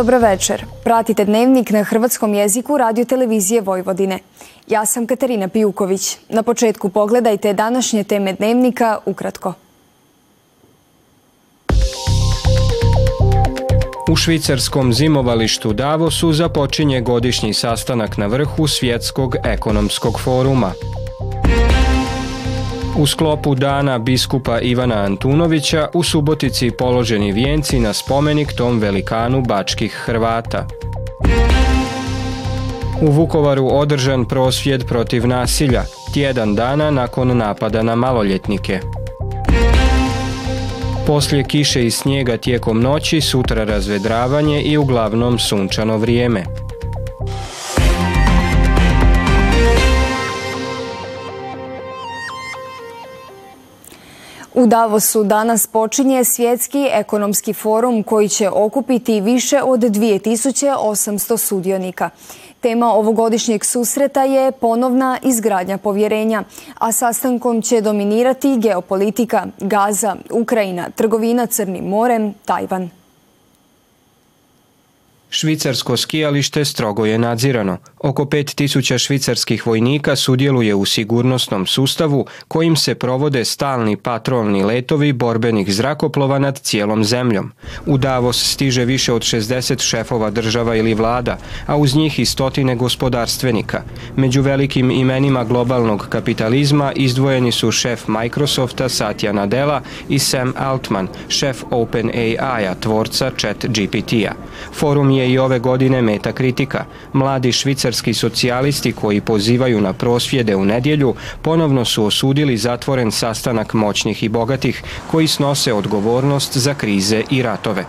Dobro večer. Pratite dnevnik na hrvatskom jeziku radio televizije Vojvodine. Ja sam Katarina Pijuković. Na početku pogledajte današnje teme dnevnika ukratko. U švicarskom zimovalištu Davosu započinje godišnji sastanak na vrhu Svjetskog ekonomskog foruma. U sklopu dana biskupa Ivana Antunovića u Subotici položeni vijenci na spomenik tom velikanu bačkih Hrvata. U Vukovaru održan prosvjed protiv nasilja, tjedan dana nakon napada na maloljetnike. Poslije kiše i snijega tijekom noći, sutra razvedravanje i uglavnom sunčano vrijeme. U Davosu danas počinje svjetski ekonomski forum koji će okupiti više od 2800 sudionika. Tema ovogodišnjeg susreta je ponovna izgradnja povjerenja, a sastankom će dominirati geopolitika, Gaza, Ukrajina, trgovina Crnim morem, Tajvan. Švicarsko skijalište strogo je nadzirano. Oko 5000 švicarskih vojnika sudjeluje u sigurnosnom sustavu kojim se provode stalni patrolni letovi borbenih zrakoplova nad cijelom zemljom. U Davos stiže više od 60 šefova država ili vlada, a uz njih i stotine gospodarstvenika. Među velikim imenima globalnog kapitalizma izdvojeni su šef Microsofta Satya Nadella i Sam Altman, šef OpenAI-a, tvorca Chat GPT-a. Forum je i ove godine meta kritika. Mladi švicarski socijalisti koji pozivaju na prosvjede u nedjelju ponovno su osudili zatvoren sastanak moćnih i bogatih koji snose odgovornost za krize i ratove.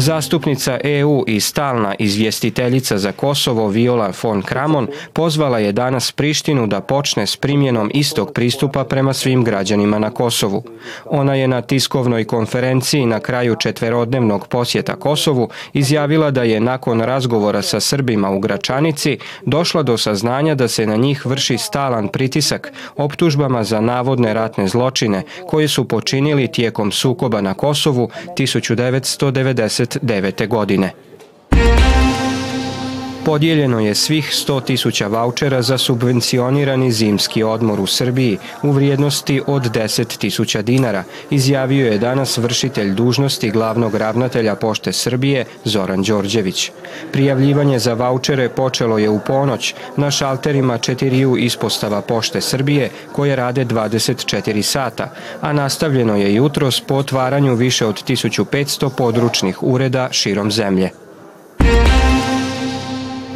Zastupnica EU i stalna izvjestiteljica za Kosovo Viola von Kramon pozvala je danas Prištinu da počne s primjenom istog pristupa prema svim građanima na Kosovu. Ona je na tiskovnoj konferenciji na kraju četverodnevnog posjeta Kosovu izjavila da je nakon razgovora sa Srbima u Gračanici došla do saznanja da se na njih vrši stalan pritisak optužbama za navodne ratne zločine koje su počinili tijekom sukoba na Kosovu 1990 2009. godine. Podijeljeno je svih 100 tisuća vouchera za subvencionirani zimski odmor u Srbiji u vrijednosti od 10 tisuća dinara, izjavio je danas vršitelj dužnosti glavnog ravnatelja Pošte Srbije Zoran Đorđević. Prijavljivanje za vouchere počelo je u ponoć na šalterima četiriju ispostava Pošte Srbije koje rade 24 sata, a nastavljeno je jutros po otvaranju više od 1500 područnih ureda širom zemlje.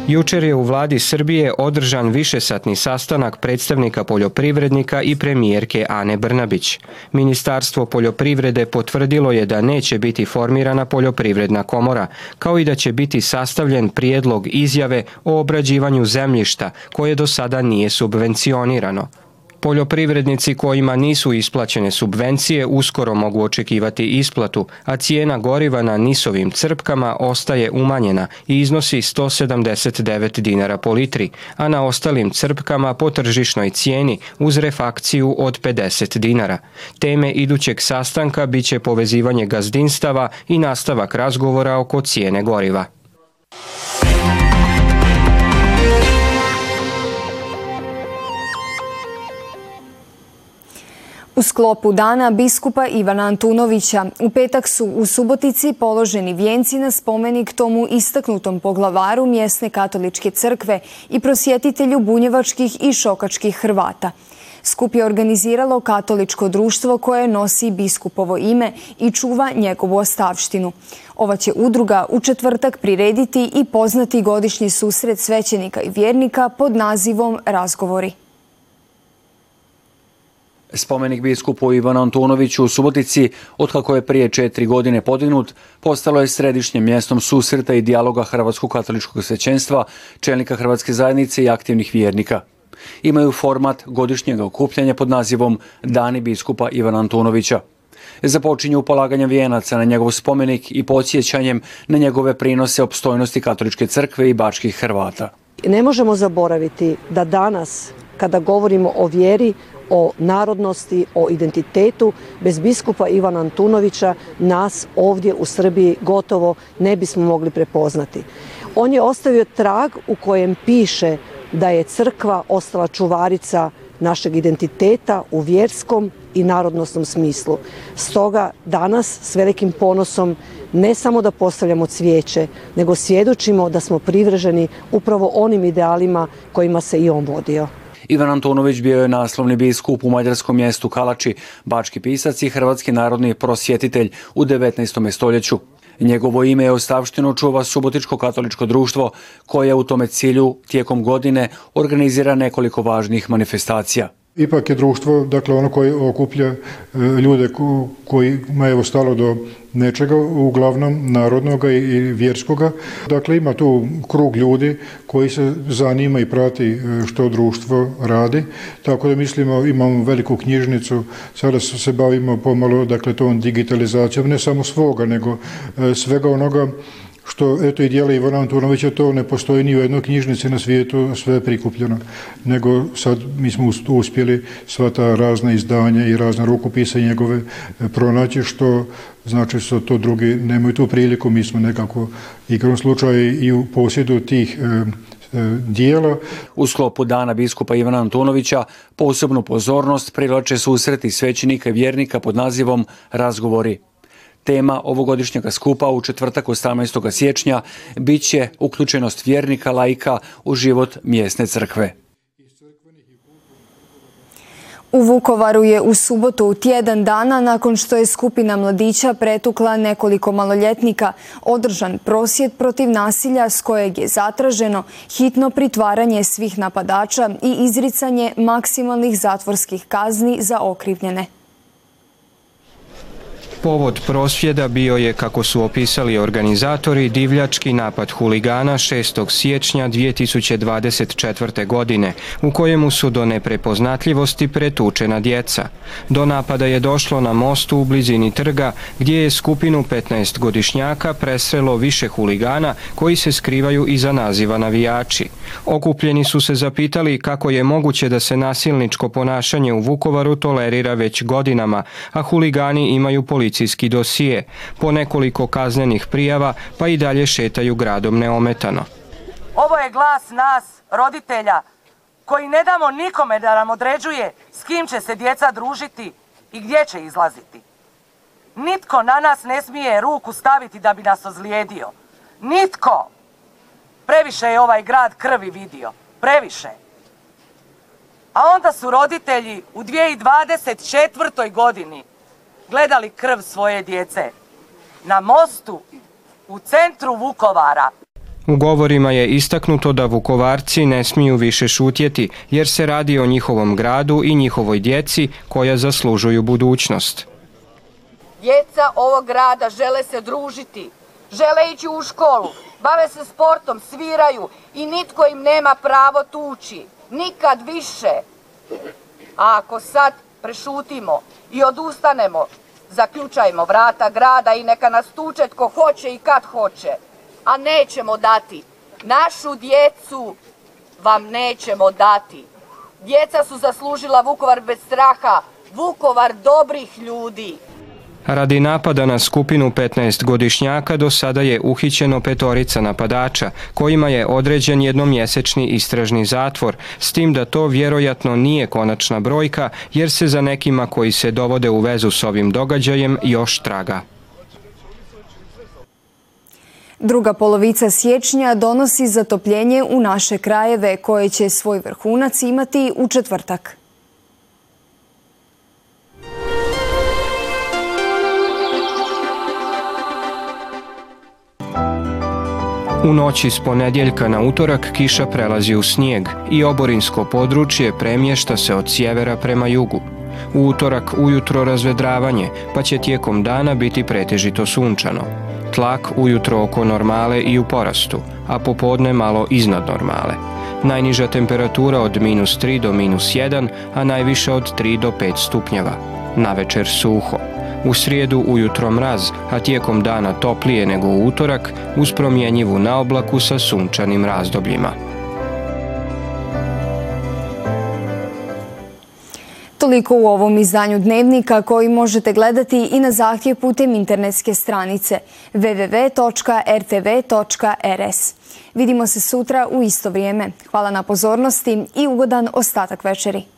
Jučer je u vladi Srbije održan višesatni sastanak predstavnika poljoprivrednika i premijerke Ane Brnabić. Ministarstvo poljoprivrede potvrdilo je da neće biti formirana poljoprivredna komora, kao i da će biti sastavljen prijedlog izjave o obrađivanju zemljišta koje do sada nije subvencionirano. Poljoprivrednici kojima nisu isplaćene subvencije uskoro mogu očekivati isplatu, a cijena goriva na nisovim crpkama ostaje umanjena i iznosi 179 dinara po litri, a na ostalim crpkama po tržišnoj cijeni uz refakciju od 50 dinara. Teme idućeg sastanka bit će povezivanje gazdinstava i nastavak razgovora oko cijene goriva. U sklopu dana biskupa Ivana Antunovića u petak su u Subotici položeni vijenci na spomenik tomu istaknutom poglavaru mjesne katoličke crkve i prosjetitelju bunjevačkih i šokačkih Hrvata. Skup je organiziralo katoličko društvo koje nosi biskupovo ime i čuva njegovu ostavštinu. Ova će udruga u četvrtak prirediti i poznati godišnji susret svećenika i vjernika pod nazivom Razgovori. Spomenik biskupu Ivanu Antunoviću u Subotici, otkako je prije četiri godine podignut, postalo je središnjem mjestom susreta i dijaloga Hrvatskog katoličkog svećenstva, čelnika Hrvatske zajednice i aktivnih vjernika. Imaju format godišnjeg okupljanja pod nazivom Dani biskupa Ivana Antunovića. Započinju polaganjem vijenaca na njegov spomenik i podsjećanjem na njegove prinose opstojnosti katoličke crkve i bačkih Hrvata. Ne možemo zaboraviti da danas kada govorimo o vjeri, o narodnosti, o identitetu. Bez biskupa Ivana Antunovića nas ovdje u Srbiji gotovo ne bismo mogli prepoznati. On je ostavio trag u kojem piše da je crkva ostala čuvarica našeg identiteta u vjerskom i narodnosnom smislu. Stoga danas s velikim ponosom ne samo da postavljamo cvijeće, nego svjedočimo da smo privrženi upravo onim idealima kojima se i on vodio. Ivan Antonović bio je naslovni biskup u mađarskom mjestu Kalači, bački pisac i hrvatski narodni prosjetitelj u 19. stoljeću. Njegovo ime je ostavšteno čuva Subotičko katoličko društvo koje u tome cilju tijekom godine organizira nekoliko važnih manifestacija. Ipak je društvo, dakle ono koje okuplja e, ljude kojima je ostalo do nečega, uglavnom narodnoga i vjerskoga. Dakle, ima tu krug ljudi koji se zanima i prati e, što društvo radi. Tako da mislimo, imamo veliku knjižnicu, sada se bavimo pomalo, dakle, tom digitalizacijom, ne samo svoga, nego e, svega onoga što eto i dijela Ivana Antunovića to ne postoji ni u jednoj knjižnici na svijetu sve je prikupljeno nego sad mi smo uspjeli sva ta razna izdanja i razna rukopisa njegove e, pronaći što znači što to drugi nemaju tu priliku mi smo nekako igrom slučaju i u posjedu tih e, e, dijela. U sklopu dana biskupa Ivana Antunovića posebnu pozornost privlače susreti svećenika i vjernika pod nazivom Razgovori. Tema ovogodišnjega skupa u četvrtak 18. siječnja bit će uključenost vjernika laika u život mjesne crkve. U Vukovaru je u subotu tjedan dana nakon što je skupina mladića pretukla nekoliko maloljetnika održan prosjed protiv nasilja s kojeg je zatraženo hitno pritvaranje svih napadača i izricanje maksimalnih zatvorskih kazni za okrivljene. Povod prosvjeda bio je, kako su opisali organizatori, divljački napad huligana 6. siječnja 2024. godine, u kojemu su do neprepoznatljivosti pretučena djeca. Do napada je došlo na mostu u blizini trga, gdje je skupinu 15 godišnjaka presrelo više huligana koji se skrivaju iza naziva navijači. Okupljeni su se zapitali kako je moguće da se nasilničko ponašanje u Vukovaru tolerira već godinama, a huligani imaju policijski dosije, po nekoliko kaznenih prijava pa i dalje šetaju gradom neometano. Ovo je glas nas, roditelja, koji ne damo nikome da nam određuje s kim će se djeca družiti i gdje će izlaziti. Nitko na nas ne smije ruku staviti da bi nas ozlijedio. Nitko! Previše je ovaj grad krvi vidio. Previše. A onda su roditelji u 2024. godini gledali krv svoje djece. Na mostu u centru Vukovara. U govorima je istaknuto da Vukovarci ne smiju više šutjeti jer se radi o njihovom gradu i njihovoj djeci koja zaslužuju budućnost. Djeca ovog grada žele se družiti, žele ići u školu, bave se sportom, sviraju i nitko im nema pravo tući. Nikad više. A ako sad prešutimo i odustanemo, zaključajmo vrata grada i neka nas tuče tko hoće i kad hoće. A nećemo dati. Našu djecu vam nećemo dati. Djeca su zaslužila Vukovar bez straha, Vukovar dobrih ljudi. Radi napada na skupinu 15 godišnjaka do sada je uhićeno petorica napadača, kojima je određen jednomjesečni istražni zatvor, s tim da to vjerojatno nije konačna brojka, jer se za nekima koji se dovode u vezu s ovim događajem još traga. Druga polovica siječnja donosi zatopljenje u naše krajeve koje će svoj vrhunac imati u četvrtak. U noći s ponedjeljka na utorak kiša prelazi u snijeg i oborinsko područje premješta se od sjevera prema jugu. U utorak ujutro razvedravanje, pa će tijekom dana biti pretežito sunčano. Tlak ujutro oko normale i u porastu, a popodne malo iznad normale. Najniža temperatura od minus 3 do minus 1, a najviša od 3 do 5 stupnjeva. Na večer suho. U srijedu ujutro mraz, a tijekom dana toplije nego u utorak uz promjenjivu naoblaku sa sunčanim razdobljima. Toliko u ovom izdanju Dnevnika koji možete gledati i na zahtjev putem internetske stranice www.rtv.rs. Vidimo se sutra u isto vrijeme. Hvala na pozornosti i ugodan ostatak večeri.